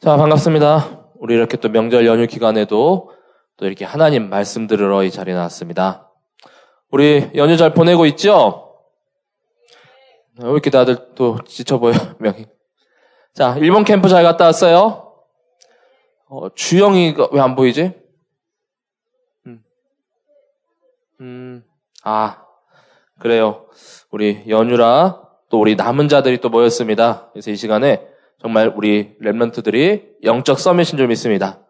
자, 반갑습니다. 우리 이렇게 또 명절 연휴 기간에도 또 이렇게 하나님 말씀 들으러 이 자리에 나왔습니다. 우리 연휴 잘 보내고 있죠? 왜 이렇게 다들 또 지쳐 보여, 명이. 자, 일본 캠프 잘 갔다 왔어요? 어, 주영이가 왜 안 보이지? 음. 음, 아, 그래요. 우리 연휴라 또 우리 남은 자들이 또 모였습니다. 그래서 이 시간에 정말 우리 랩런트들이 영적 서밋인 줄 믿습니다.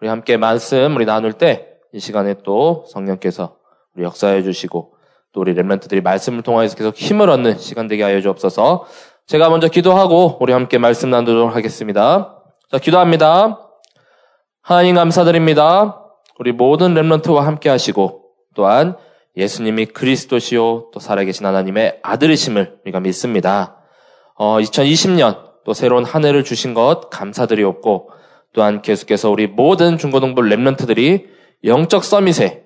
우리 함께 말씀 우리 나눌 때 이 시간에 또 성령께서 우리 역사해 주시고 또 우리 랩런트들이 말씀을 통하여서 계속 힘을 얻는 시간 되게 하여 주옵소서. 제가 먼저 기도하고 우리 함께 말씀 나누도록 하겠습니다. 자, 기도합니다. 하나님 감사드립니다. 우리 모든 랩런트와 함께 하시고 또한 예수님이 그리스도시요 또 살아계신 하나님의 아들이심을 우리가 믿습니다. 어, 2020년 또 새로운 한 해를 주신 것 감사드리옵고 또한 계속해서 우리 모든 중고등부 Remnant들이 영적 summit에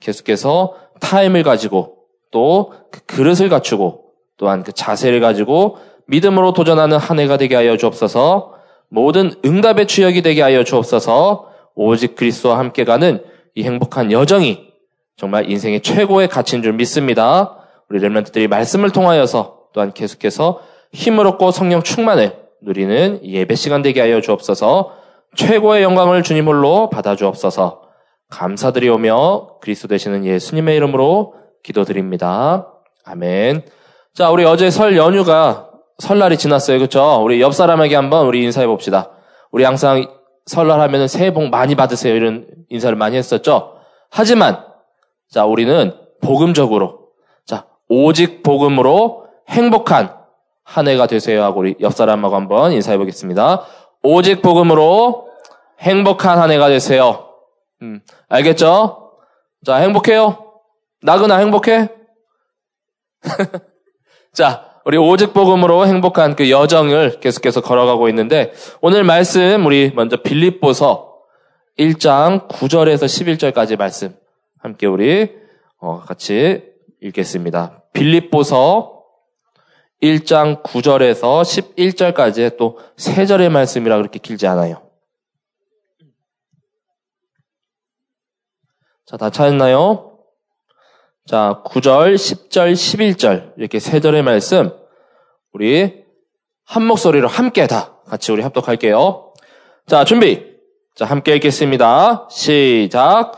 계속해서 타임을 가지고 또 그 그릇을 갖추고 또한 그 자세를 가지고 믿음으로 도전하는 한 해가 되게 하여 주옵소서 모든 응답의 주역이 되게 하여 주옵소서 오직 그리스도와 함께 가는 이 행복한 여정이 정말 인생의 최고의 가치인 줄 믿습니다. 우리 랩런트들이 말씀을 통하여서 또한 계속해서 힘을 얻고 성령 충만을 누리는 예배 시간 되게 하여 주옵소서 최고의 영광을 주님 홀로 받아 주옵소서 감사드리오며 그리스도 되시는 예수님의 이름으로 기도드립니다. 아멘. 자, 우리 어제 설 연휴가 설날이 지났어요. 그렇죠? 우리 옆 사람에게 한번 우리 인사해 봅시다. 우리 항상 설날 하면은 새해 복 많이 받으세요. 이런 인사를 많이 했었죠. 하지만 자, 우리는 복음적으로 자, 오직 복음으로 행복한 한 해가 되세요 하고 우리 옆 사람하고 한번 인사해 보겠습니다. 오직 복음으로 행복한 한 해가 되세요. 음, 알겠죠? 자, 행복해요? 나그나 행복해? 자, 우리 오직 복음으로 행복한 그 여정을 계속해서 걸어가고 있는데 오늘 말씀 우리 먼저 빌립보서 1장 9절에서 11절까지 말씀 함께 우리 어, 같이 읽겠습니다. 빌립보서 1장 9절에서 11절까지 또 3절의 말씀이라 그렇게 길지 않아요. 자, 다 찾았나요? 자, 9절, 10절, 11절 이렇게 3절의 말씀 우리 한 목소리로 함께 다 같이 우리 합독할게요. 자, 준비. 자, 함께 읽겠습니다. 시작.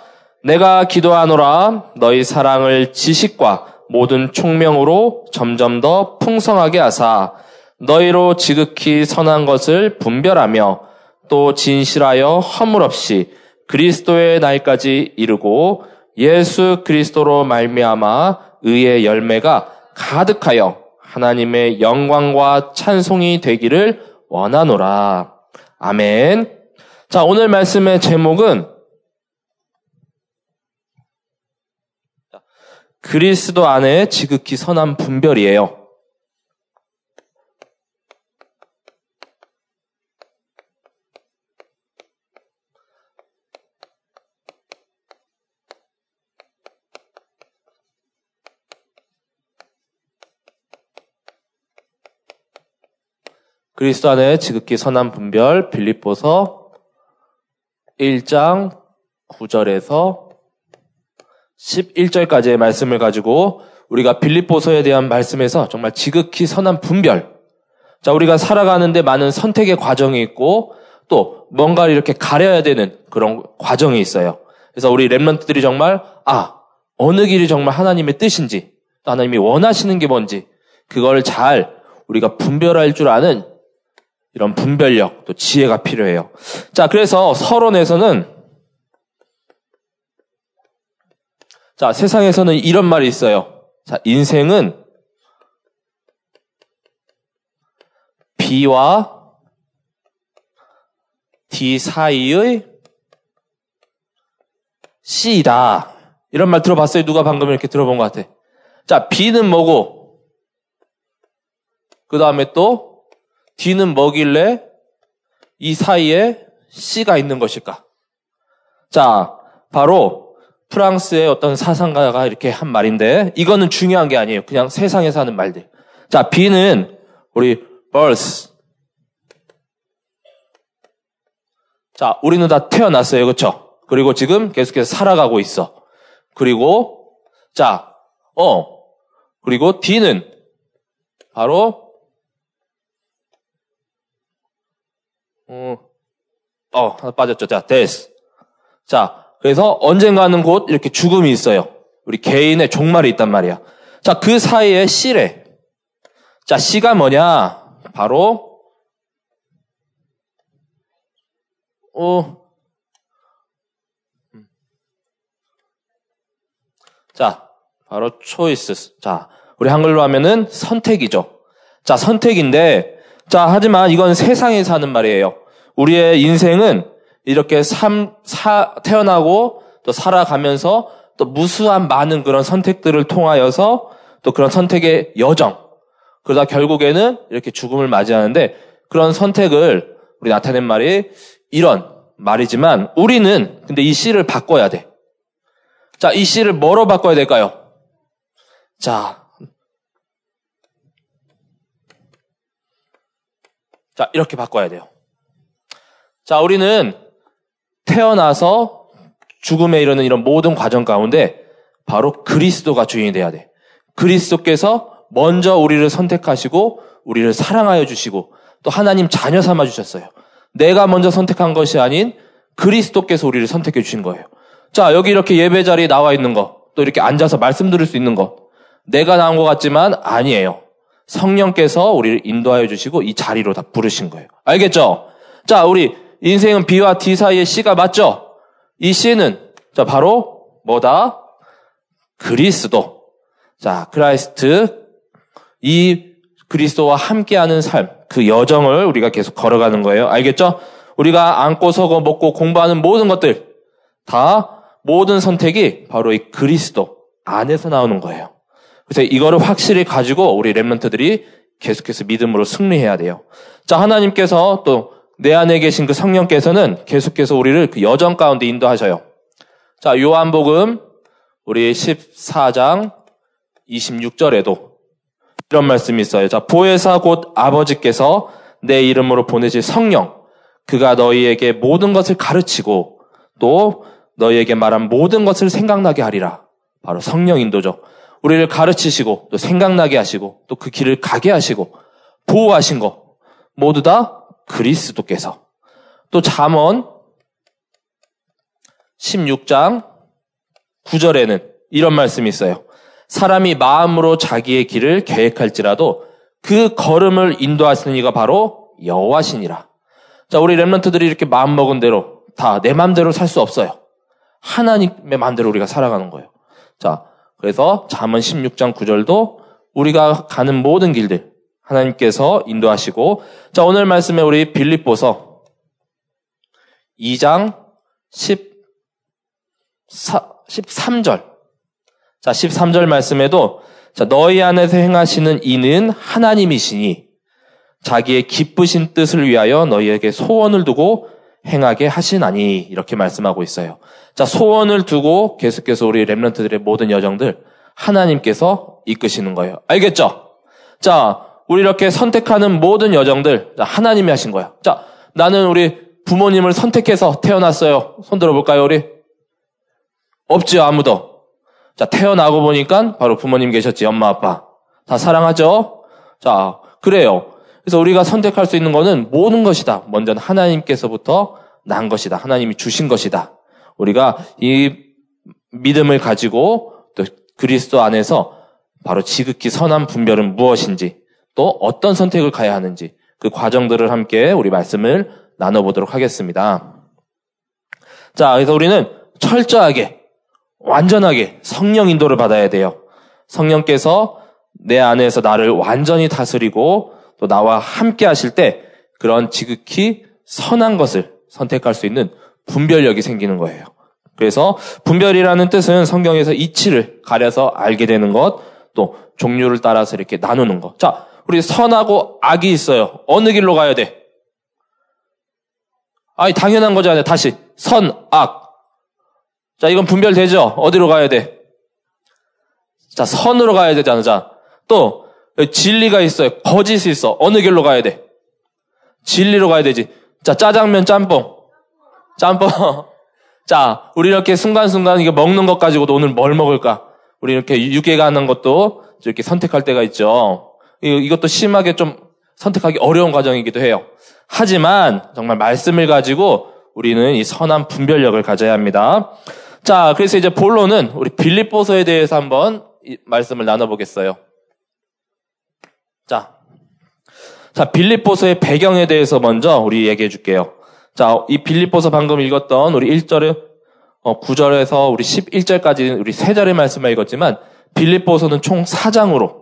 내가 기도하노라 너희 사랑을 지식과 모든 총명으로 점점 더 풍성하게 하사 너희로 지극히 선한 것을 분별하며 또 진실하여 허물 없이 그리스도의 날까지 이르고 예수 그리스도로 말미암아 의의 열매가 가득하여 하나님의 영광과 찬송이 되기를 원하노라. 아멘. 자, 오늘 말씀의 제목은 그리스도 안에 지극히 선한 분별이에요. 그리스도 안에 지극히 선한 분별 빌립보서 1장 9절에서 11절까지의 말씀을 가지고 우리가 빌립보서에 대한 말씀에서 정말 지극히 선한 분별. 자, 우리가 살아가는데 많은 선택의 과정이 있고 또 뭔가를 이렇게 가려야 되는 그런 과정이 있어요. 그래서 우리 랩런트들이 정말 아, 어느 길이 정말 하나님의 뜻인지, 하나님이 원하시는 게 뭔지 그걸 잘 우리가 분별할 줄 아는 이런 분별력, 또 지혜가 필요해요. 자, 그래서 서론에서는 자, 세상에서는 이런 말이 있어요. 자, 인생은 B와 D 사이의 C다. 이런 말 들어봤어요? 누가 방금 이렇게 들어본 것 같아. 자, B는 뭐고? 그 다음에 또 D는 뭐길래 이 사이에 C가 있는 것일까? 자, 바로 프랑스의 어떤 사상가가 이렇게 한 말인데 이거는 중요한 게 아니에요. 그냥 세상에서 하는 말들. 자, B는 우리 birth 자, 우리는 다 태어났어요. 그렇죠? 그리고 지금 계속해서 살아가고 있어. 그리고 자, 어. 그리고 D는 바로 어, 어 하나 빠졌죠. 자, 데스. 자, 그래서 언젠가는 곧 이렇게 죽음이 있어요. 우리 개인의 종말이 있단 말이야. 자, 그 사이에 씨래. 자, 씨가 뭐냐? 바로 어 자, 바로 choices. 자, 우리 한글로 하면은 선택이죠. 자, 선택인데, 자, 하지만 이건 세상에서 하는 말이에요. 우리의 인생은 이렇게 삶, 사, 태어나고 또 살아가면서 또 무수한 많은 그런 선택들을 통하여서 또 그런 선택의 여정. 그러다 결국에는 이렇게 죽음을 맞이하는데 그런 선택을 우리 나타낸 말이 이런 말이지만 우리는 근데 이 씨를 바꿔야 돼. 자, 이 씨를 뭐로 바꿔야 될까요? 자. 자, 이렇게 바꿔야 돼요. 자, 우리는 태어나서 죽음에 이르는 이런 모든 과정 가운데 바로 그리스도가 주인이 돼야 돼. 그리스도께서 먼저 우리를 선택하시고 우리를 사랑하여 주시고 또 하나님 자녀 삼아 주셨어요. 내가 먼저 선택한 것이 아닌 그리스도께서 우리를 선택해 주신 거예요. 자, 여기 이렇게 예배 자리에 나와 있는 거, 또 이렇게 앉아서 말씀 들을 수 있는 거, 내가 나온 것 같지만 아니에요. 성령께서 우리를 인도하여 주시고 이 자리로 다 부르신 거예요. 알겠죠? 자, 우리 인생은 B와 D 사이의 C가 맞죠? 이 C는 자, 바로 뭐다? 그리스도. 자, Christ. 이 그리스도와 함께하는 삶, 그 여정을 우리가 계속 걸어가는 거예요. 알겠죠? 우리가 앉고 서고 먹고 공부하는 모든 것들 다 모든 선택이 바로 이 그리스도 안에서 나오는 거예요. 그래서 이거를 확실히 가지고 우리 Remnant들이 계속해서 믿음으로 승리해야 돼요. 자, 하나님께서 또 내 안에 계신 그 성령께서는 계속해서 우리를 그 여정 가운데 인도하셔요. 자, 요한복음 우리 14장 26절에도 이런 말씀이 있어요. 자, 보혜사 곧 아버지께서 내 이름으로 보내실 성령, 그가 너희에게 모든 것을 가르치고 또 너희에게 말한 모든 것을 생각나게 하리라. 바로 성령 인도죠. 우리를 가르치시고 또 생각나게 하시고 또 그 길을 가게 하시고 보호하신 것 모두 다 그리스도께서 또 잠언 16장 9절에는 이런 말씀이 있어요. 사람이 마음으로 자기의 길을 계획할지라도 그 걸음을 인도하시는 이가 바로 여호와시니라. 자, 우리 렘런트들이 이렇게 마음 먹은 대로 다 내 마음대로 살 수 없어요. 하나님의 마음대로 우리가 살아가는 거예요. 자, 그래서 잠언 16장 9절도 우리가 가는 모든 길들 하나님께서 인도하시고 자, 오늘 말씀에 우리 빌립보서 2장 10 13절. 자, 13절 말씀에도 자, 너희 안에서 행하시는 이는 하나님이시니 자기의 기쁘신 뜻을 위하여 너희에게 소원을 두고 행하게 하시나니 이렇게 말씀하고 있어요. 자, 소원을 두고 계속해서 우리 랩런트들의 모든 여정들 하나님께서 이끄시는 거예요. 알겠죠? 자, 우리 이렇게 선택하는 모든 여정들 하나님이 하신 거야. 자, 나는 우리 부모님을 선택해서 태어났어요. 손 들어볼까요, 우리? 없지요, 아무도. 자, 태어나고 보니까 바로 부모님 계셨지, 엄마, 아빠. 다 사랑하죠? 자, 그래요. 그래서 우리가 선택할 수 있는 것은 모든 것이다. 먼저는 하나님께서부터 난 것이다. 하나님이 주신 것이다. 우리가 이 믿음을 가지고 또 그리스도 안에서 바로 지극히 선한 분별은 무엇인지 또 어떤 선택을 가야 하는지 그 과정들을 함께 우리 말씀을 나눠보도록 하겠습니다. 자, 그래서 우리는 철저하게, 완전하게 성령 인도를 받아야 돼요. 성령께서 내 안에서 나를 완전히 다스리고 또 나와 함께 하실 때 그런 지극히 선한 것을 선택할 수 있는 분별력이 생기는 거예요. 그래서 분별이라는 뜻은 성경에서 이치를 가려서 알게 되는 것, 또 종류를 따라서 이렇게 나누는 것. 자, 우리 선하고 악이 있어요. 어느 길로 가야 돼? 아니, 당연한 거잖아요. 다시. 선, 악. 자, 이건 분별되죠? 어디로 가야 돼? 자, 선으로 가야 되잖아. 자, 또, 진리가 있어요. 거짓이 있어. 어느 길로 가야 돼? 진리로 가야 되지. 자, 짜장면 짬뽕. 짬뽕. 자, 우리 이렇게 순간순간 이게 먹는 것 가지고도 오늘 뭘 먹을까? 우리 이렇게 유괴가 하는 것도 이렇게 선택할 때가 있죠. 이것도 심하게 좀 선택하기 어려운 과정이기도 해요. 하지만 정말 말씀을 가지고 우리는 이 선한 분별력을 가져야 합니다. 자, 그래서 이제 본론은 우리 빌립보서에 대해서 한번 말씀을 나눠보겠어요. 자, 자 빌립보서의 배경에 대해서 먼저 우리 얘기해 줄게요. 자, 이 빌립보서 방금 읽었던 우리 1절에 어, 9절에서 우리 11절까지 우리 세 절의 말씀을 읽었지만 빌립보서는 총 4장으로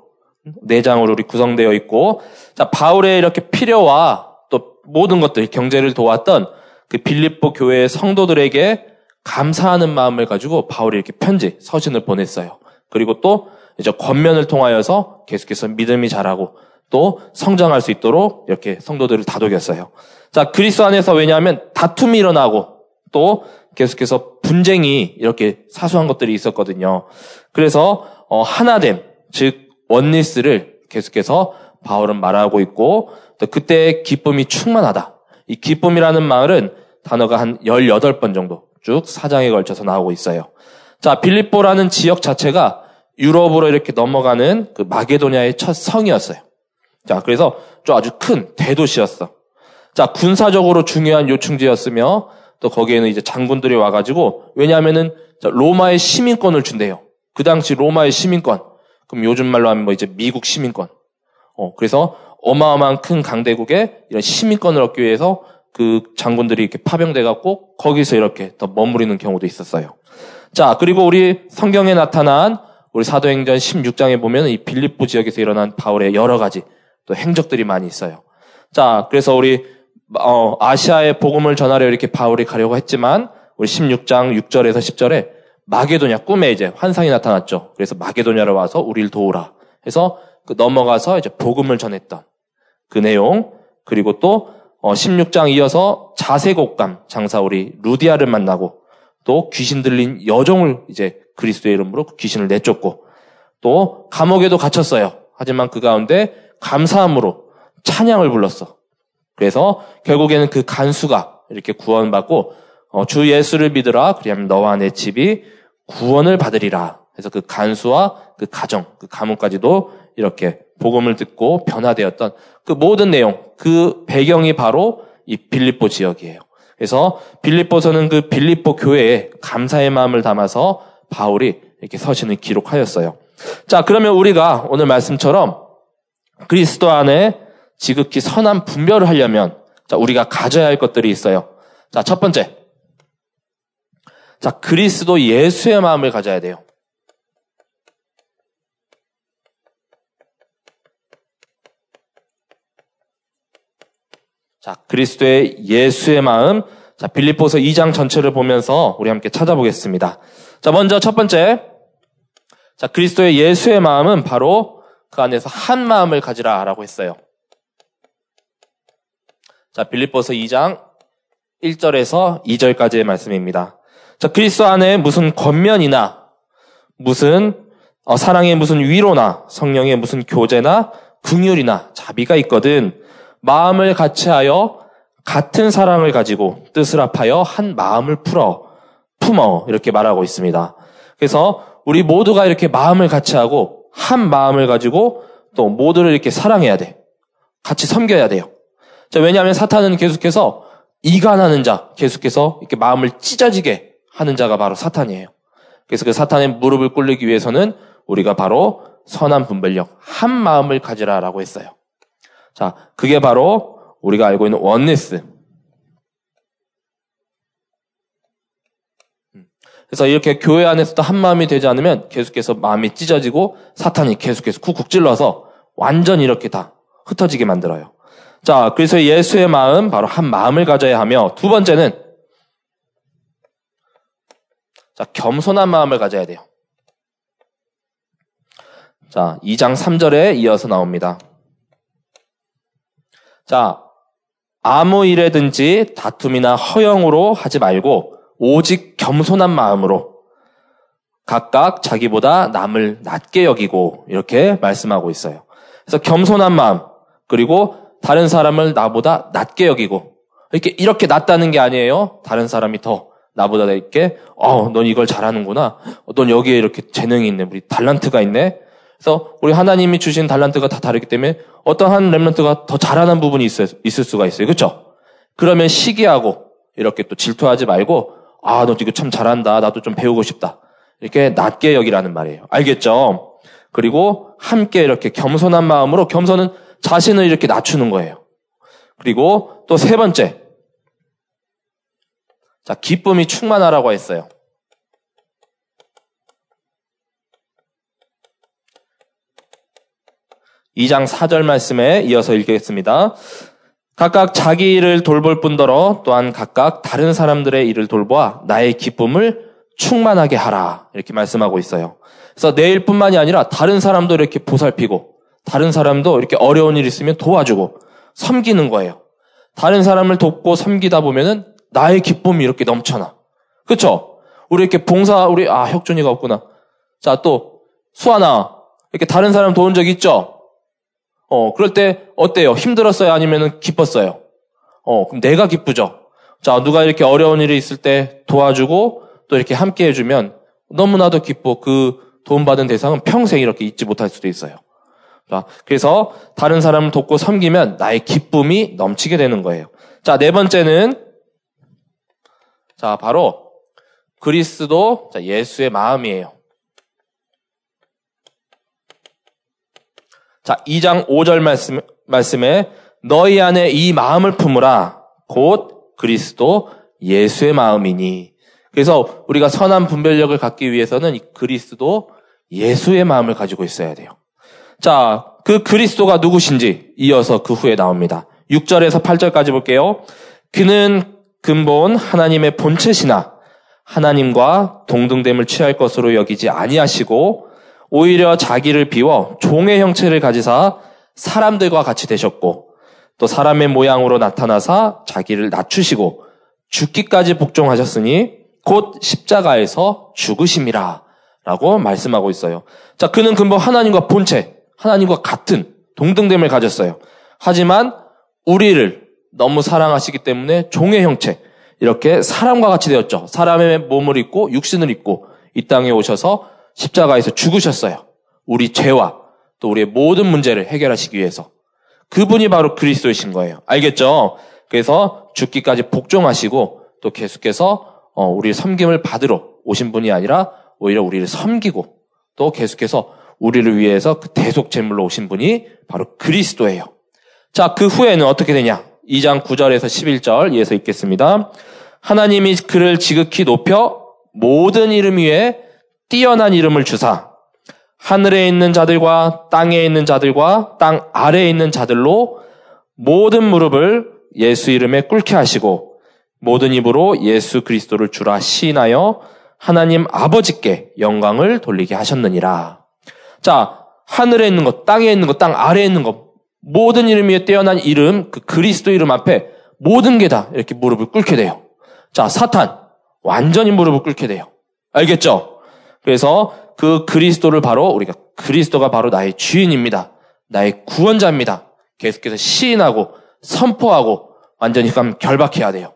4장으로 우리 구성되어 있고 자, 바울의 이렇게 필요와 또 모든 것들 경제를 도왔던 그 빌립보 교회의 성도들에게 감사하는 마음을 가지고 바울이 이렇게 편지, 서신을 보냈어요. 그리고 또 이제 권면을 통하여서 계속해서 믿음이 자라고 또 성장할 수 있도록 이렇게 성도들을 다독였어요. 자, 그리스도 안에서 왜냐하면 다툼이 일어나고 또 계속해서 분쟁이 이렇게 사소한 것들이 있었거든요. 그래서 어, 하나됨, 즉 원리스를 계속해서 바울은 말하고 있고 또 그때 기쁨이 충만하다. 이 기쁨이라는 말은 단어가 한 18번 정도 쭉 사장에 걸쳐서 나오고 있어요. 자, 빌립보라는 지역 자체가 유럽으로 이렇게 넘어가는 그 마게도냐의 첫 성이었어요. 자, 그래서 좀 아주 큰 대도시였어. 자, 군사적으로 중요한 요충지였으며 또 거기에는 이제 장군들이 와가지고 왜냐하면은 로마의 시민권을 준대요. 그 당시 로마의 시민권. 그럼 요즘 말로 하면 뭐 이제 미국 시민권. 어, 그래서 어마어마한 큰 강대국에 이런 시민권을 얻기 위해서 그 장군들이 이렇게 파병돼 갖고 거기서 이렇게 더 머무르는 경우도 있었어요. 자, 그리고 우리 성경에 나타난 우리 사도행전 16장에 보면 이 빌립보 지역에서 일어난 바울의 여러 가지 또 행적들이 많이 있어요. 자, 그래서 우리 어, 아시아의 복음을 전하려 이렇게 바울이 가려고 했지만 우리 16장 6절에서 10절에 마게도냐 꿈에 이제 환상이 나타났죠. 그래서 마게도냐로 와서 우리를 도우라. 해서 그 넘어가서 이제 복음을 전했던 그 내용 그리고 또 어, 16장 이어서 자세곡감 장사 우리 루디아를 만나고 또 귀신 들린 여종을 이제 그리스도의 이름으로 그 귀신을 내쫓고 또 감옥에도 갇혔어요. 하지만 그 가운데 감사함으로 찬양을 불렀어. 그래서 결국에는 그 간수가 이렇게 구원받고 어, 주 예수를 믿으라 그리하면 너와 내 집이 구원을 받으리라. 그래서 그 간수와 그 가정, 그 가문까지도 이렇게 복음을 듣고 변화되었던 그 모든 내용, 그 배경이 바로 이 빌립보 지역이에요. 그래서 빌립보서는 그 빌립보 교회에 감사의 마음을 담아서 바울이 이렇게 서신을 기록하였어요. 자, 그러면 우리가 오늘 말씀처럼 그리스도 안에 지극히 선한 분별을 하려면 자, 우리가 가져야 할 것들이 있어요. 자, 첫 번째. 자, 그리스도 예수의 마음을 가져야 돼요. 자, 그리스도의 예수의 마음. 자, 빌립보서 2장 전체를 보면서 우리 함께 찾아보겠습니다. 자, 먼저 첫 번째. 자, 그리스도의 예수의 마음은 바로 그 안에서 한 마음을 가지라 라고 했어요. 자, 빌립보서 2장 1절에서 2절까지의 말씀입니다. 자, 그리스도 안에 무슨 권면이나 무슨 어, 사랑의 무슨 위로나 성령의 무슨 교제나 긍휼이나 자비가 있거든 마음을 같이하여 같은 사랑을 가지고 뜻을 합하여 한 마음을 풀어 품어 이렇게 말하고 있습니다. 그래서 우리 모두가 이렇게 마음을 같이하고 한 마음을 가지고 또 모두를 이렇게 사랑해야 돼. 같이 섬겨야 돼요. 자, 왜냐하면 사탄은 계속해서 이간하는 자, 계속해서 이렇게 마음을 찢어지게 하는 자가 바로 사탄이에요. 그래서 그 사탄의 무릎을 꿇리기 위해서는 우리가 바로 선한 분별력, 한 마음을 가지라라고 했어요. 자, 그게 바로 우리가 알고 있는 원네스. 음. 그래서 이렇게 교회 안에서도 한 마음이 되지 않으면 계속해서 마음이 찢어지고 사탄이 계속해서 쿡쿡 찔러서 완전히 이렇게 다 흩어지게 만들어요. 자, 그래서 예수의 마음, 바로 한 마음을 가져야 하며, 두 번째는, 자, 겸손한 마음을 가져야 돼요. 자, 2장 3절에 이어서 나옵니다. 자, 아무 일에든지 다툼이나 허영으로 하지 말고, 오직 겸손한 마음으로, 각각 자기보다 남을 낮게 여기고, 이렇게 말씀하고 있어요. 그래서 겸손한 마음, 그리고 다른 사람을 나보다 낮게 여기고 이렇게, 이렇게 낫다는 게 아니에요. 다른 사람이 더 나보다 이렇게, 어, 넌 이걸 잘하는구나. 어, 넌 여기에 이렇게 재능이 있네. 우리 달란트가 있네. 그래서 우리 하나님이 주신 달란트가 다 다르기 때문에 어떤 한 랩런트가 더 잘하는 부분이 있을, 있을 수가 있어요. 그렇죠? 그러면 시기하고 이렇게 또 질투하지 말고 아, 너 이거 참 잘한다. 나도 좀 배우고 싶다. 이렇게 낮게 여기라는 말이에요. 알겠죠? 그리고 함께 이렇게 겸손한 마음으로 겸손은 자신을 이렇게 낮추는 거예요. 그리고 또 세 번째. 자, 기쁨이 충만하라고 했어요. 2장 4절 말씀에 이어서 읽겠습니다. 각각 자기 일을 돌볼 뿐더러 또한 각각 다른 사람들의 일을 돌보아 나의 기쁨을 충만하게 하라. 이렇게 말씀하고 있어요. 그래서 내 일뿐만이 아니라 다른 사람도 이렇게 보살피고 다른 사람도 이렇게 어려운 일 있으면 도와주고 섬기는 거예요. 다른 사람을 돕고 섬기다 보면은 나의 기쁨이 이렇게 넘쳐나. 그렇죠? 우리 이렇게 봉사 우리 아 혁준이가 없구나. 자, 또 수아나 이렇게 다른 사람 도운 적 있죠? 어, 그럴 때 어때요? 힘들었어요? 아니면 기뻤어요? 어, 그럼 내가 기쁘죠? 자, 누가 이렇게 어려운 일이 있을 때 도와주고 또 이렇게 함께 해주면 너무나도 기뻐. 그 도움받은 대상은 평생 이렇게 잊지 못할 수도 있어요. 자, 그래서 다른 사람을 돕고 섬기면 나의 기쁨이 넘치게 되는 거예요. 자, 네 번째는 자, 바로 그리스도 예수의 마음이에요. 자, 2장 5절 말씀, 말씀에 너희 안에 이 마음을 품으라. 곧 그리스도 예수의 마음이니. 그래서 우리가 선한 분별력을 갖기 위해서는 그리스도 예수의 마음을 가지고 있어야 돼요. 자, 그 그리스도가 누구신지 이어서 그 후에 나옵니다. 6절에서 8절까지 볼게요. 그는 근본 하나님의 본체시나 하나님과 동등됨을 취할 것으로 여기지 아니하시고 오히려 자기를 비워 종의 형체를 가지사 사람들과 같이 되셨고 또 사람의 모양으로 나타나사 자기를 낮추시고 죽기까지 복종하셨으니 곧 십자가에서 죽으심이라 라고 말씀하고 있어요. 자, 그는 근본 하나님과 본체, 하나님과 같은 동등됨을 가졌어요. 하지만 우리를 너무 사랑하시기 때문에 종의 형체, 이렇게 사람과 같이 되었죠. 사람의 몸을 입고 육신을 입고 이 땅에 오셔서 십자가에서 죽으셨어요. 우리 죄와 또 우리의 모든 문제를 해결하시기 위해서. 그분이 바로 그리스도이신 거예요. 알겠죠? 그래서 죽기까지 복종하시고 또 계속해서 어, 우리의 섬김을 받으러 오신 분이 아니라 오히려 우리를 섬기고 또 계속해서 우리를 위해서 그 대속 제물로 오신 분이 바로 그리스도예요. 자, 그 후에는 어떻게 되냐? 2장 9절에서 11절 이어서 읽겠습니다. 하나님이 그를 지극히 높여 모든 이름 위에 뛰어난 이름을 주사 하늘에 있는 자들과 땅에 있는 자들과 땅 아래에 있는 자들로 모든 무릎을 예수 이름에 꿇게 하시고 모든 입으로 예수 그리스도를 주라 시인하여 하나님 아버지께 영광을 돌리게 하셨느니라. 자, 하늘에 있는 것, 땅에 있는 것, 땅 아래에 있는 것, 모든 이름 위에 뛰어난 이름, 그 그리스도 이름 앞에 모든 게 다 이렇게 무릎을 꿇게 돼요. 자, 사탄, 완전히 무릎을 꿇게 돼요. 알겠죠? 그래서 그 그리스도를 바로 우리가 그리스도가 바로 나의 주인입니다. 나의 구원자입니다. 계속해서 시인하고 선포하고 완전히 결박해야 돼요.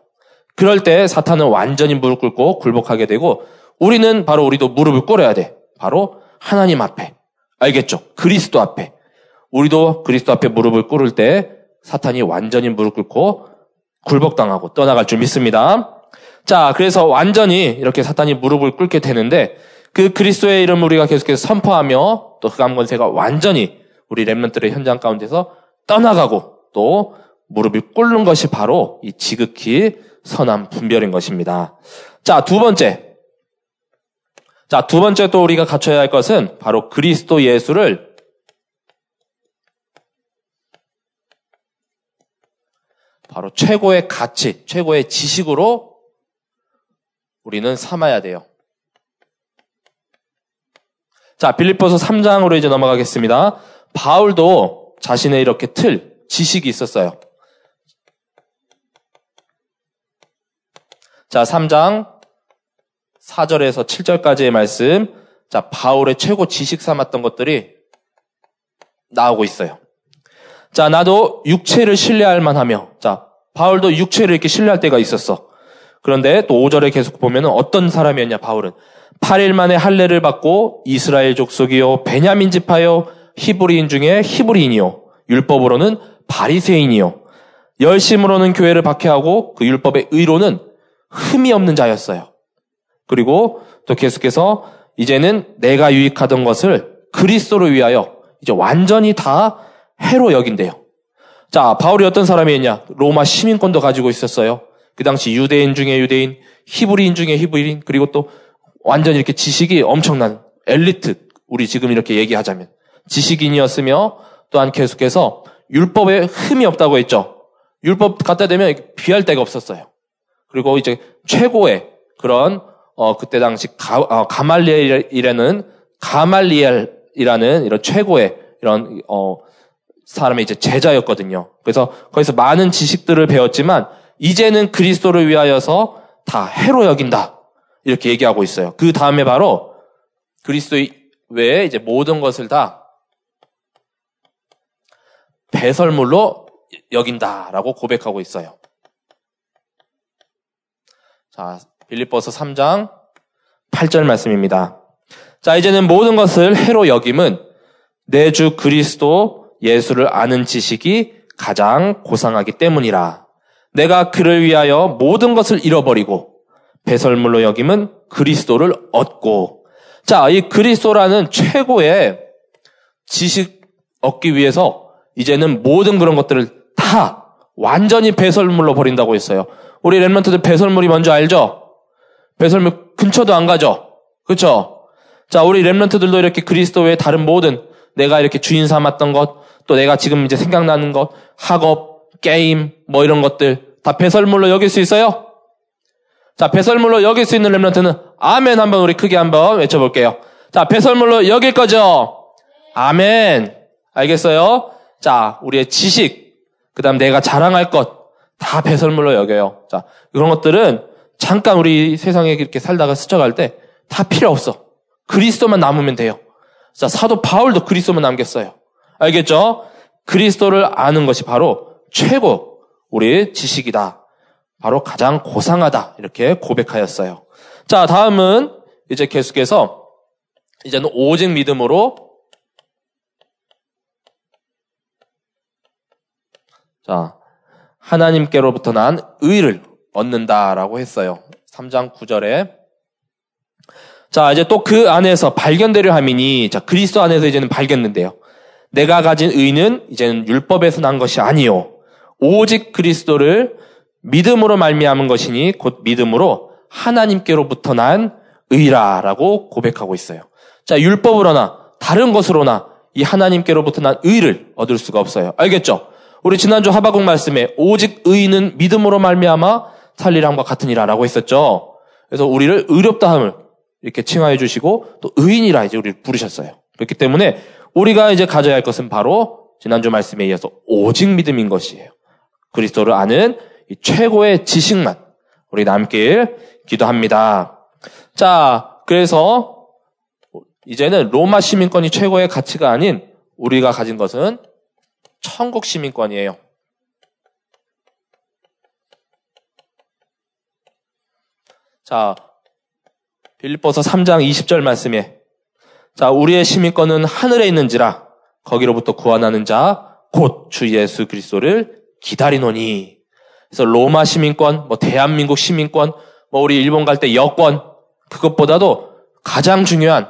그럴 때 사탄은 완전히 무릎 꿇고 굴복하게 되고 우리는 바로 우리도 무릎을 꿇어야 돼. 바로 하나님 앞에. 알겠죠? 그리스도 앞에. 우리도 그리스도 앞에 무릎을 꿇을 때 사탄이 완전히 무릎 꿇고 굴복당하고 떠나갈 줄 믿습니다. 자, 그래서 완전히 이렇게 사탄이 무릎을 꿇게 되는데 그 그리스도의 이름을 우리가 계속해서 선포하며 또 흑암 권세가 완전히 우리 랩런트의 현장 가운데서 떠나가고 또 무릎을 꿇는 것이 바로 이 지극히 선한 분별인 것입니다. 자, 두 번째. 자, 두 번째 또 우리가 갖춰야 할 것은 바로 그리스도 예수를 바로 최고의 가치, 최고의 지식으로 우리는 삼아야 돼요. 자, 빌립보서 3장으로 이제 넘어가겠습니다. 바울도 자신의 이렇게 틀, 지식이 있었어요. 자, 3장 4절에서 7절까지의 말씀. 자, 바울의 최고 지식 삼았던 것들이 나오고 있어요. 자, 나도 육체를 신뢰할 만하며, 자, 바울도 육체를 이렇게 신뢰할 때가 있었어. 그런데 또 5절에 계속 보면은 어떤 사람이었냐, 바울은. 8일 만에 할례를 받고 이스라엘 족속이요, 베냐민 지파요, 히브리인 중에 히브리인이요, 율법으로는 바리새인이요, 열심으로는 교회를 박해하고 그 율법의 의로는 흠이 없는 자였어요. 그리고 또 계속해서 이제는 내가 유익하던 것을 그리스도를 위하여 이제 완전히 다 해로 여긴대요. 자, 바울이 어떤 사람이었냐? 로마 시민권도 가지고 있었어요. 그 당시 유대인 중에 유대인, 히브리인 중에 히브리인, 그리고 또 완전히 이렇게 지식이 엄청난 엘리트, 우리 지금 이렇게 얘기하자면 지식인이었으며 또한 계속해서 율법에 흠이 없다고 했죠. 율법 갖다 대면 비할 데가 없었어요. 그리고 이제 최고의 그런 어 그때 당시 가, 어, 가말리엘이라는 가말리엘이라는 이런 최고의 이런 어 사람의 이제 제자였거든요. 그래서 거기서 많은 지식들을 배웠지만 이제는 그리스도를 위하여서 다 해로 여긴다. 이렇게 얘기하고 있어요. 그 다음에 바로 그리스도 외에 이제 모든 것을 다 배설물로 여긴다라고 고백하고 있어요. 자, 빌립보서 3장 8절 말씀입니다. 자, 이제는 모든 것을 해로 여김은 내 주 그리스도 예수를 아는 지식이 가장 고상하기 때문이라. 내가 그를 위하여 모든 것을 잃어버리고 배설물로 여김은 그리스도를 얻고 자, 이 그리스도라는 최고의 지식 얻기 위해서 이제는 모든 그런 것들을 다 완전히 배설물로 버린다고 했어요. 우리 랩런트들 배설물이 뭔지 알죠? 배설물 근처도 안 가죠? 그렇죠? 자, 우리 랩런트들도 이렇게 그리스도 외에 다른 모든 내가 이렇게 주인 삼았던 것, 또 내가 지금 이제 생각나는 것, 학업, 게임, 뭐 이런 것들 다 배설물로 여길 수 있어요? 자, 배설물로 여길 수 있는 랩런트는 아멘 한번 우리 크게 한번 외쳐볼게요. 자, 배설물로 여길 거죠? 아멘. 알겠어요? 자, 우리의 지식, 그 다음 내가 자랑할 것, 다 배설물로 여겨요. 자, 그런 것들은 잠깐 우리 세상에 이렇게 살다가 스쳐갈 때 다 필요 없어. 그리스도만 남으면 돼요. 자, 사도 바울도 그리스도만 남겼어요. 알겠죠? 그리스도를 아는 것이 바로 최고 우리의 지식이다. 바로 가장 고상하다. 이렇게 고백하였어요. 자, 다음은 이제 계속해서 이제는 오직 믿음으로 자, 하나님께로부터 난 의를 얻는다라고 했어요. 3장 9절에. 자, 이제 또 그 안에서 발견되려 함이니, 자, 그리스도 안에서 이제는 발견된대요. 내가 가진 의는 이제는 율법에서 난 것이 아니요. 오직 그리스도를 믿음으로 말미암은 것이니 곧 믿음으로 하나님께로부터 난 의라라고 고백하고 있어요. 자, 율법으로나 다른 것으로나 이 하나님께로부터 난 의를 얻을 수가 없어요. 알겠죠? 우리 지난주 하바국 말씀에 오직 의인은 믿음으로 말미암아 살리람과 같으니라라고 했었죠. 그래서 우리를 의롭다함을 이렇게 칭하여 주시고 또 의인이라 이제 우리를 부르셨어요. 그렇기 때문에 우리가 이제 가져야 할 것은 바로 지난주 말씀에 이어서 오직 믿음인 것이에요. 그리스도를 아는 최고의 지식만 우리 남길 기도합니다. 자, 그래서 이제는 로마 시민권이 최고의 가치가 아닌 우리가 가진 것은 천국 시민권이에요. 자, 빌립보서 3장 20절 말씀에 자, 우리의 시민권은 하늘에 있는지라 거기로부터 구원하는 자 곧 주 예수 그리스도를 기다리노니. 그래서 로마 시민권, 뭐 대한민국 시민권, 뭐 우리 일본 갈 때 여권 그것보다도 가장 중요한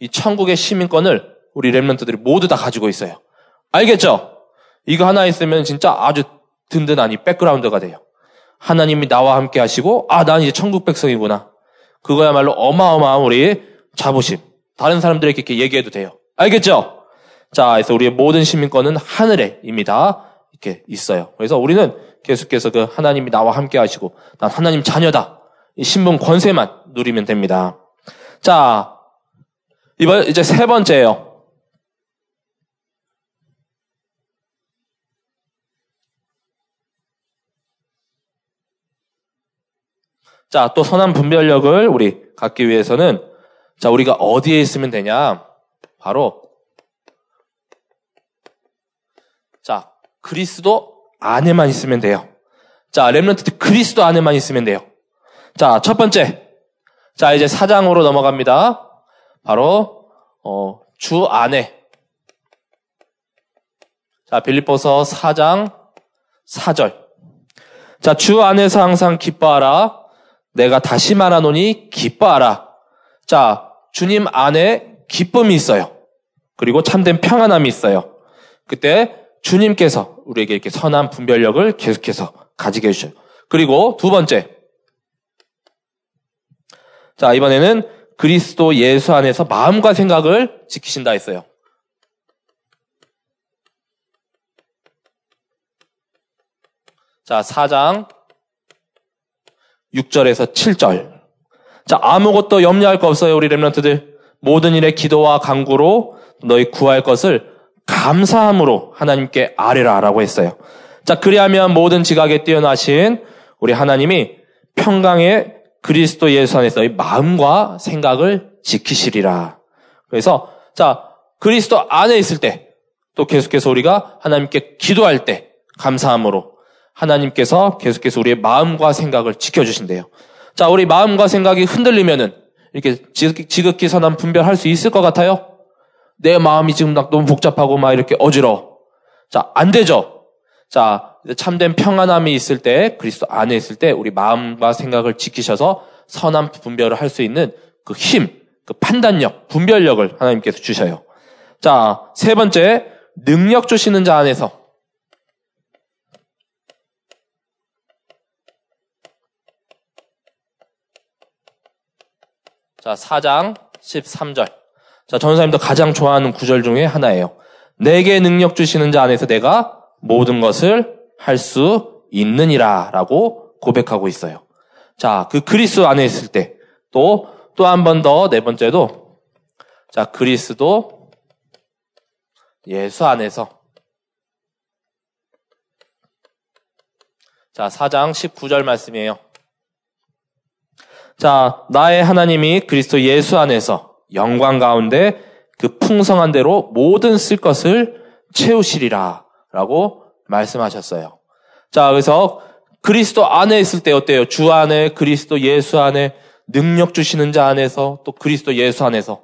이 천국의 시민권을 우리 랩런트들이 모두 다 가지고 있어요. 알겠죠? 이거 하나 있으면 진짜 아주 든든한 이 백그라운드가 돼요. 하나님이 나와 함께 하시고, 아, 난 이제 천국 백성이구나. 그거야말로 어마어마한 우리 자부심. 다른 사람들에게 이렇게 얘기해도 돼요. 알겠죠? 자, 그래서 우리의 모든 시민권은 하늘에입니다. 이렇게 있어요. 그래서 우리는 계속해서 그 하나님이 나와 함께 하시고, 난 하나님 자녀다. 이 신분 권세만 누리면 됩니다. 자, 이번 이제 세 번째예요. 자, 또 선한 분별력을 우리 갖기 위해서는 자, 우리가 어디에 있으면 되냐? 바로 자, 그리스도 안에만 있으면 돼요. 자, 렘런트 그리스도 안에만 있으면 돼요. 자, 첫 번째. 자, 이제 사장으로 넘어갑니다. 바로 어, 주 안에. 자, 빌립보서 4장 4절. 자, 주 안에서 항상 기뻐하라. 내가 다시 말하노니 기뻐하라. 자, 주님 안에 기쁨이 있어요. 그리고 참된 평안함이 있어요. 그때 주님께서 우리에게 이렇게 선한 분별력을 계속해서 가지게 해주셔요. 그리고 두 번째. 자, 이번에는 그리스도 예수 안에서 마음과 생각을 지키신다 했어요. 자, 4장 6절에서 7절. 자, 아무것도 염려할 거 없어요, 우리 렘런트들. 모든 일에 기도와 강구로 너희 구할 것을 감사함으로 하나님께 아뢰라라고 했어요. 자, 그리하면 모든 지각에 뛰어나신 우리 하나님이 평강의 그리스도 예수 안에서 의 마음과 생각을 지키시리라. 그래서 자, 그리스도 안에 있을 때 또 계속해서 우리가 하나님께 기도할 때 감사함으로 하나님께서 계속해서 우리의 마음과 생각을 지켜주신대요. 자, 우리 마음과 생각이 흔들리면은 이렇게 지극히, 지극히 선한 분별할 수 있을 것 같아요? 내 마음이 지금 너무 복잡하고 막 이렇게 어지러워. 자, 안 되죠? 자, 참된 평안함이 있을 때, 그리스도 안에 있을 때, 우리 마음과 생각을 지키셔서 선한 분별을 할 수 있는 그 힘, 그 판단력, 분별력을 하나님께서 주셔요. 자, 세 번째, 능력 주시는 자 안에서. 자, 4장 13절. 자, 전사님도 가장 좋아하는 구절 중에 하나예요. 내게 능력 주시는 자 안에서 내가 모든 것을 할 수 있느니라 라고 고백하고 있어요. 자, 그 그리스도 안에 있을 때 또, 또 한 번 더 네 번째도 자, 그리스도 예수 안에서 자, 4장 19절 말씀이에요. 자, 나의 하나님이 그리스도 예수 안에서 영광 가운데 그 풍성한 대로 모든 쓸 것을 채우시리라 라고 말씀하셨어요. 자, 그래서 그리스도 안에 있을 때 어때요? 주 안에, 그리스도 예수 안에, 능력 주시는 자 안에서, 또 그리스도 예수 안에서.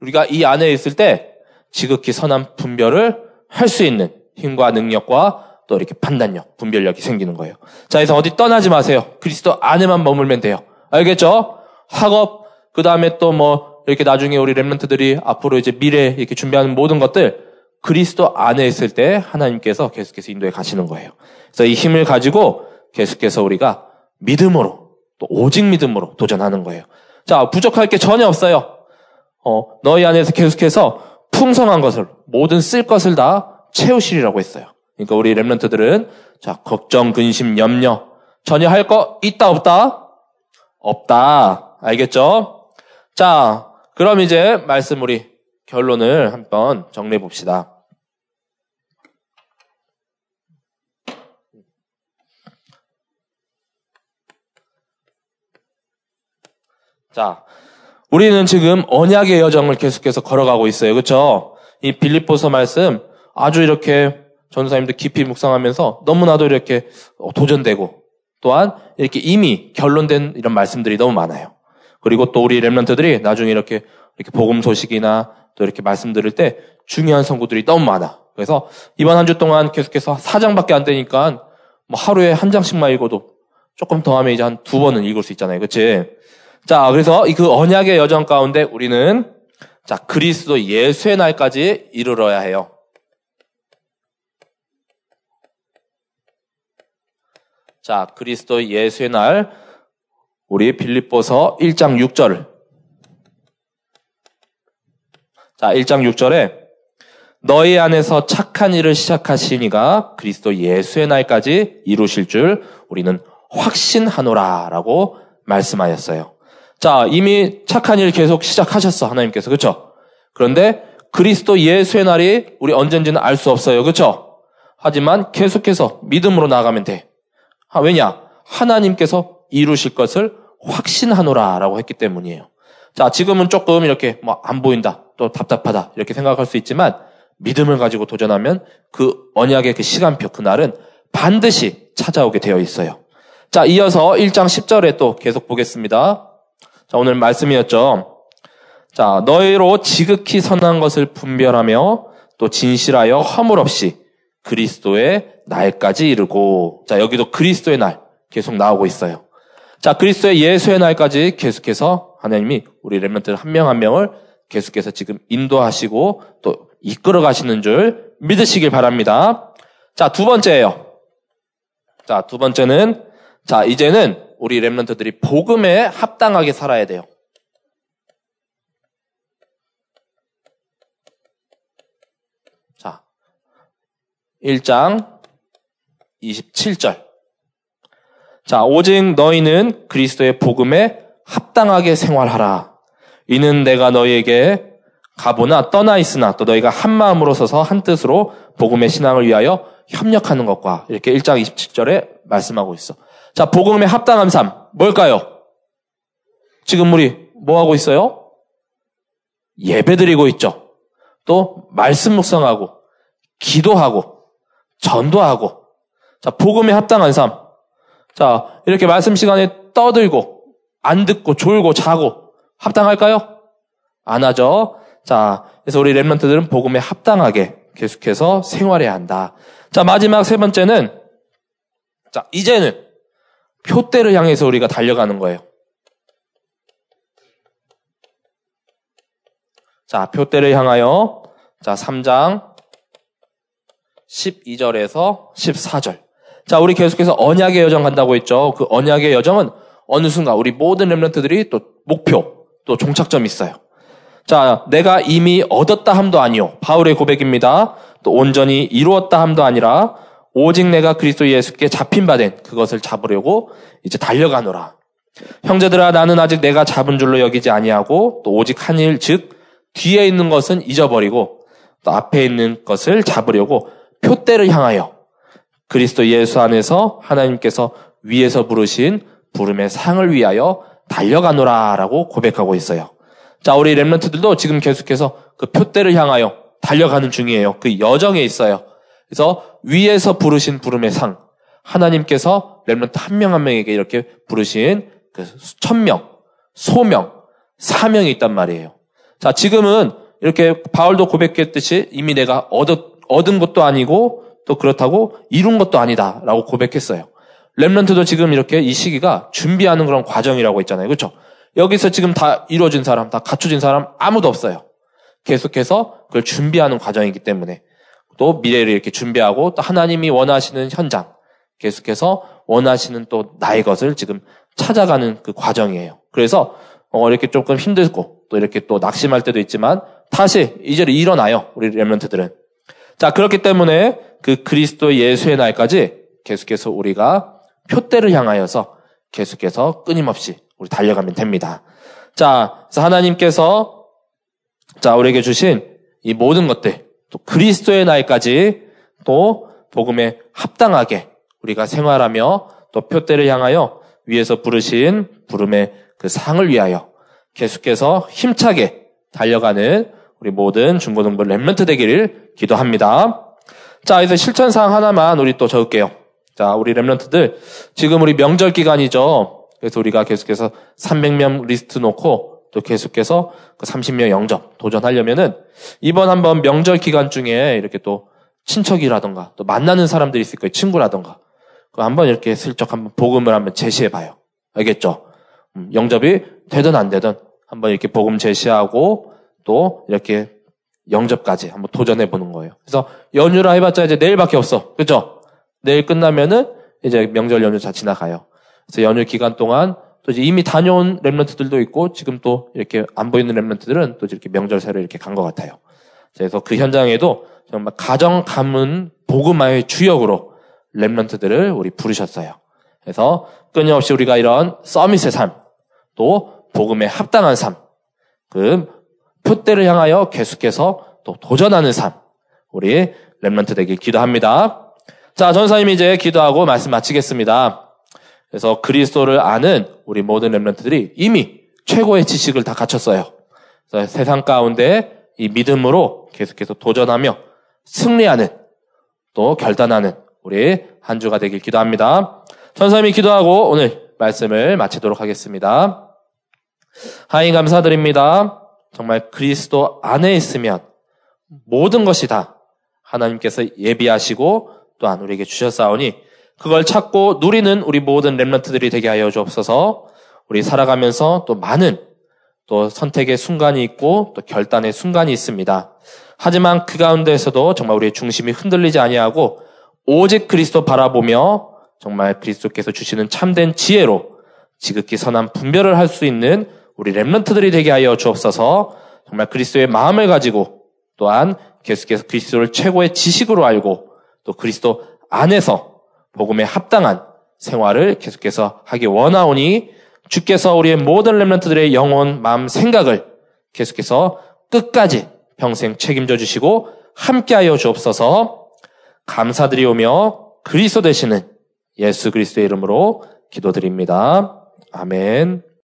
우리가 이 안에 있을 때 지극히 선한 분별을 할 수 있는 힘과 능력과 또 이렇게 판단력, 분별력이 생기는 거예요. 자, 그래서 어디 떠나지 마세요. 그리스도 안에만 머물면 돼요. 알겠죠? 학업, 그 다음에 또 뭐 이렇게 나중에 우리 랩런트들이 앞으로 이제 미래 이렇게 준비하는 모든 것들 그리스도 안에 있을 때 하나님께서 계속해서 인도에 가시는 거예요. 그래서 이 힘을 가지고 계속해서 우리가 믿음으로 또 오직 믿음으로 도전하는 거예요. 자, 부족할 게 전혀 없어요. 어, 너희 안에서 계속해서 풍성한 것을 모든 쓸 것을 다 채우시리라고 했어요. 그러니까 우리 랩런트들은 자, 걱정, 근심, 염려 전혀 할 거 있다 없다? 없다. 알겠죠? 자, 그럼 이제 말씀 우리 결론을 한번 정리해 봅시다. 자, 우리는 지금 언약의 여정을 계속해서 걸어가고 있어요. 그렇죠? 이 빌립보서 말씀 아주 이렇게 전사님들 깊이 묵상하면서 너무나도 이렇게 도전되고 또한 이렇게 이미 결론된 이런 말씀들이 너무 많아요. 그리고 또 우리 랩런트들이 나중에 이렇게 이렇게 복음 소식이나 또 이렇게 말씀 들을 때 중요한 선구들이 너무 많아. 그래서 이번 한 주 동안 계속해서 사장밖에 안 되니까 뭐 하루에 한 장씩만 읽어도 조금 더 하면 이제 한 두 번은 읽을 수 있잖아요. 그치? 자, 그래서 그 언약의 여정 가운데 우리는 자, 그리스도 예수의 날까지 이르러야 해요. 자, 그리스도 예수의 날 우리 빌립보서 1장 6절. 자, 1장 6절에 너희 안에서 착한 일을 시작하시니가 그리스도 예수의 날까지 이루실 줄 우리는 확신하노라 라고 말씀하셨어요. 자, 이미 착한 일 계속 시작하셨어 하나님께서 그렇죠? 그런데 그리스도 예수의 날이 우리 언젠지는 알 수 없어요. 그렇죠? 하지만 계속해서 믿음으로 나가면 돼. 아, 왜냐? 하나님께서 이루실 것을 확신하노라라고 했기 때문이에요. 자, 지금은 조금 이렇게 뭐 안 보인다, 또 답답하다 이렇게 생각할 수 있지만 믿음을 가지고 도전하면 그 언약의 그 시간표 그날은 반드시 찾아오게 되어 있어요. 자, 이어서 1장 10절에 또 계속 보겠습니다. 자, 오늘 말씀이었죠. 자, 너희로 지극히 선한 것을 분별하며 또 진실하여 허물 없이 그리스도의 날까지 이르고 자, 여기도 그리스도의 날 계속 나오고 있어요. 자, 그리스도의 예수의 날까지 계속해서 하나님이 우리 렘런트 한명 한 명을 계속해서 지금 인도하시고 또 이끌어 가시는 줄 믿으시길 바랍니다. 자, 두 번째예요. 자, 두 번째는 자, 이제는 우리 렘런트들이 복음에 합당하게 살아야 돼요. 자, 1장 27절. 자, 오직 너희는 그리스도의 복음에 합당하게 생활하라. 이는 내가 너희에게 가보나 떠나 있으나 또 너희가 한 마음으로 서서 한 뜻으로 복음의 신앙을 위하여 협력하는 것과 이렇게 1장 27절에 말씀하고 있어. 자, 복음에 합당한 삶 뭘까요? 지금 우리 뭐 하고 있어요? 예배 드리고 있죠. 또 말씀 묵상하고 기도하고 전도하고 자, 복음에 합당한 삶. 자, 이렇게 말씀 시간에 떠들고 안 듣고 졸고 자고 합당할까요? 안 하죠. 자, 그래서 우리 랩런트들은 복음에 합당하게 계속해서 생활해야 한다. 자, 마지막 세 번째는 자, 이제는 표대를 향해서 우리가 달려가는 거예요. 자, 표대를 향하여 자, 3장 12절에서 14절. 자, 우리 계속해서 언약의 여정 간다고 했죠. 그 언약의 여정은 어느 순간 우리 모든 렘런트들이 또 목표, 또 종착점이 있어요. 자, 내가 이미 얻었다 함도 아니요. 바울의 고백입니다. 또 온전히 이루었다 함도 아니라 오직 내가 그리스도 예수께 잡힌 바 된 그것을 잡으려고 이제 달려가노라. 형제들아 나는 아직 내가 잡은 줄로 여기지 아니하고 또 오직 한 일 즉 뒤에 있는 것은 잊어버리고 또 앞에 있는 것을 잡으려고 표대를 향하여 그리스도 예수 안에서 하나님께서 위에서 부르신 부름의 상을 위하여 달려가노라라고 고백하고 있어요. 자, 우리 랩런트들도 지금 계속해서 그 표대를 향하여 달려가는 중이에요. 그 여정에 있어요. 그래서 위에서 부르신 부름의 상, 하나님께서 랩런트 한 명 한 명에게 이렇게 부르신 그 천명, 소명, 사명이 있단 말이에요. 자, 지금은 이렇게 바울도 고백했듯이 이미 내가 얻은 것도 아니고 또 그렇다고 이룬 것도 아니다라고 고백했어요. 렘런트도 지금 이렇게 이 시기가 준비하는 그런 과정이라고 했잖아요. 그렇죠? 여기서 지금 다 이루어진 사람, 다 갖춰진 사람 아무도 없어요. 계속해서 그걸 준비하는 과정이기 때문에 또 미래를 이렇게 준비하고 또 하나님이 원하시는 현장, 계속해서 원하시는 또 나의 것을 지금 찾아가는 그 과정이에요. 그래서 어 이렇게 조금 힘들고 또 이렇게 또 낙심할 때도 있지만 다시 이제 일어나요. 우리 렘런트들은. 자, 그렇기 때문에 그 그리스도 예수의 날까지 계속해서 우리가 표대를 향하여서 계속해서 끊임없이 우리 달려가면 됩니다. 자, 그래서 하나님께서 자, 우리에게 주신 이 모든 것들, 또 그리스도의 날까지 또 복음에 합당하게 우리가 생활하며 또 표대를 향하여 위에서 부르신 부름의 그 상을 위하여 계속해서 힘차게 달려가는 우리 모든 중고등부 랩런트 되기를 기도합니다. 자, 그래서 실천사항 하나만 우리 또 적을게요. 자, 우리 랩런트들 지금 우리 명절 기간이죠. 그래서 우리가 계속해서 300명 리스트 놓고 또 계속해서 그 30명 영접 도전하려면은 이번 한번 명절 기간 중에 이렇게 또 친척이라던가 또 만나는 사람들이 있을 거예요. 친구라던가. 그 한번 이렇게 슬쩍 한번 복음을 한번 제시해 봐요. 알겠죠? 음, 영접이 되든 안 되든 한번 이렇게 복음 제시하고 또 이렇게 영접까지 한번 도전해 보는 거예요. 그래서 연휴라 해봤자 이제 내일밖에 없어. 그죠? 내일 끝나면은 이제 명절 연휴 다 지나가요. 그래서 연휴 기간 동안 또 이제 이미 다녀온 랩런트들도 있고 지금 또 이렇게 안 보이는 랩런트들은 또 이렇게 명절 새로 이렇게 간 것 같아요. 그래서 그 현장에도 정말 가정 가문 복음화의 주역으로 랩런트들을 우리 부르셨어요. 그래서 끊임없이 우리가 이런 서밋의 삶, 또 복음에 합당한 삶, 그 표대를 향하여 계속해서 또 도전하는 삶, 우리 랩런트 되길 기도합니다. 자, 전사님 이제 기도하고 말씀 마치겠습니다. 그래서 그리스도를 아는 우리 모든 랩런트들이 이미 최고의 지식을 다 갖췄어요. 그래서 세상 가운데 이 믿음으로 계속해서 도전하며 승리하는 또 결단하는 우리 한 주가 되길 기도합니다. 천사님이 기도하고 오늘 말씀을 마치도록 하겠습니다. 하나님 감사드립니다. 정말 그리스도 안에 있으면 모든 것이 다 하나님께서 예비하시고 또한 우리에게 주셨사오니 그걸 찾고 누리는 우리 모든 렘런트들이 되게 하여 주옵소서 우리 살아가면서 또 많은 또 선택의 순간이 있고 또 결단의 순간이 있습니다. 하지만 그 가운데에서도 정말 우리의 중심이 흔들리지 아니하고 오직 그리스도 바라보며 정말 그리스도께서 주시는 참된 지혜로 지극히 선한 분별을 할 수 있는 우리 렘런트들이 되게 하여 주옵소서 정말 그리스도의 마음을 가지고 또한 계속해서 그리스도를 최고의 지식으로 알고 또 그리스도 안에서 복음에 합당한 생활을 계속해서 하기 원하오니 주께서 우리의 모든 렘런트들의 영혼, 마음, 생각을 계속해서 끝까지 평생 책임져 주시고 함께하여 주옵소서 감사드리오며 그리스도 되시는 예수 그리스도의 이름으로 기도드립니다. 아멘.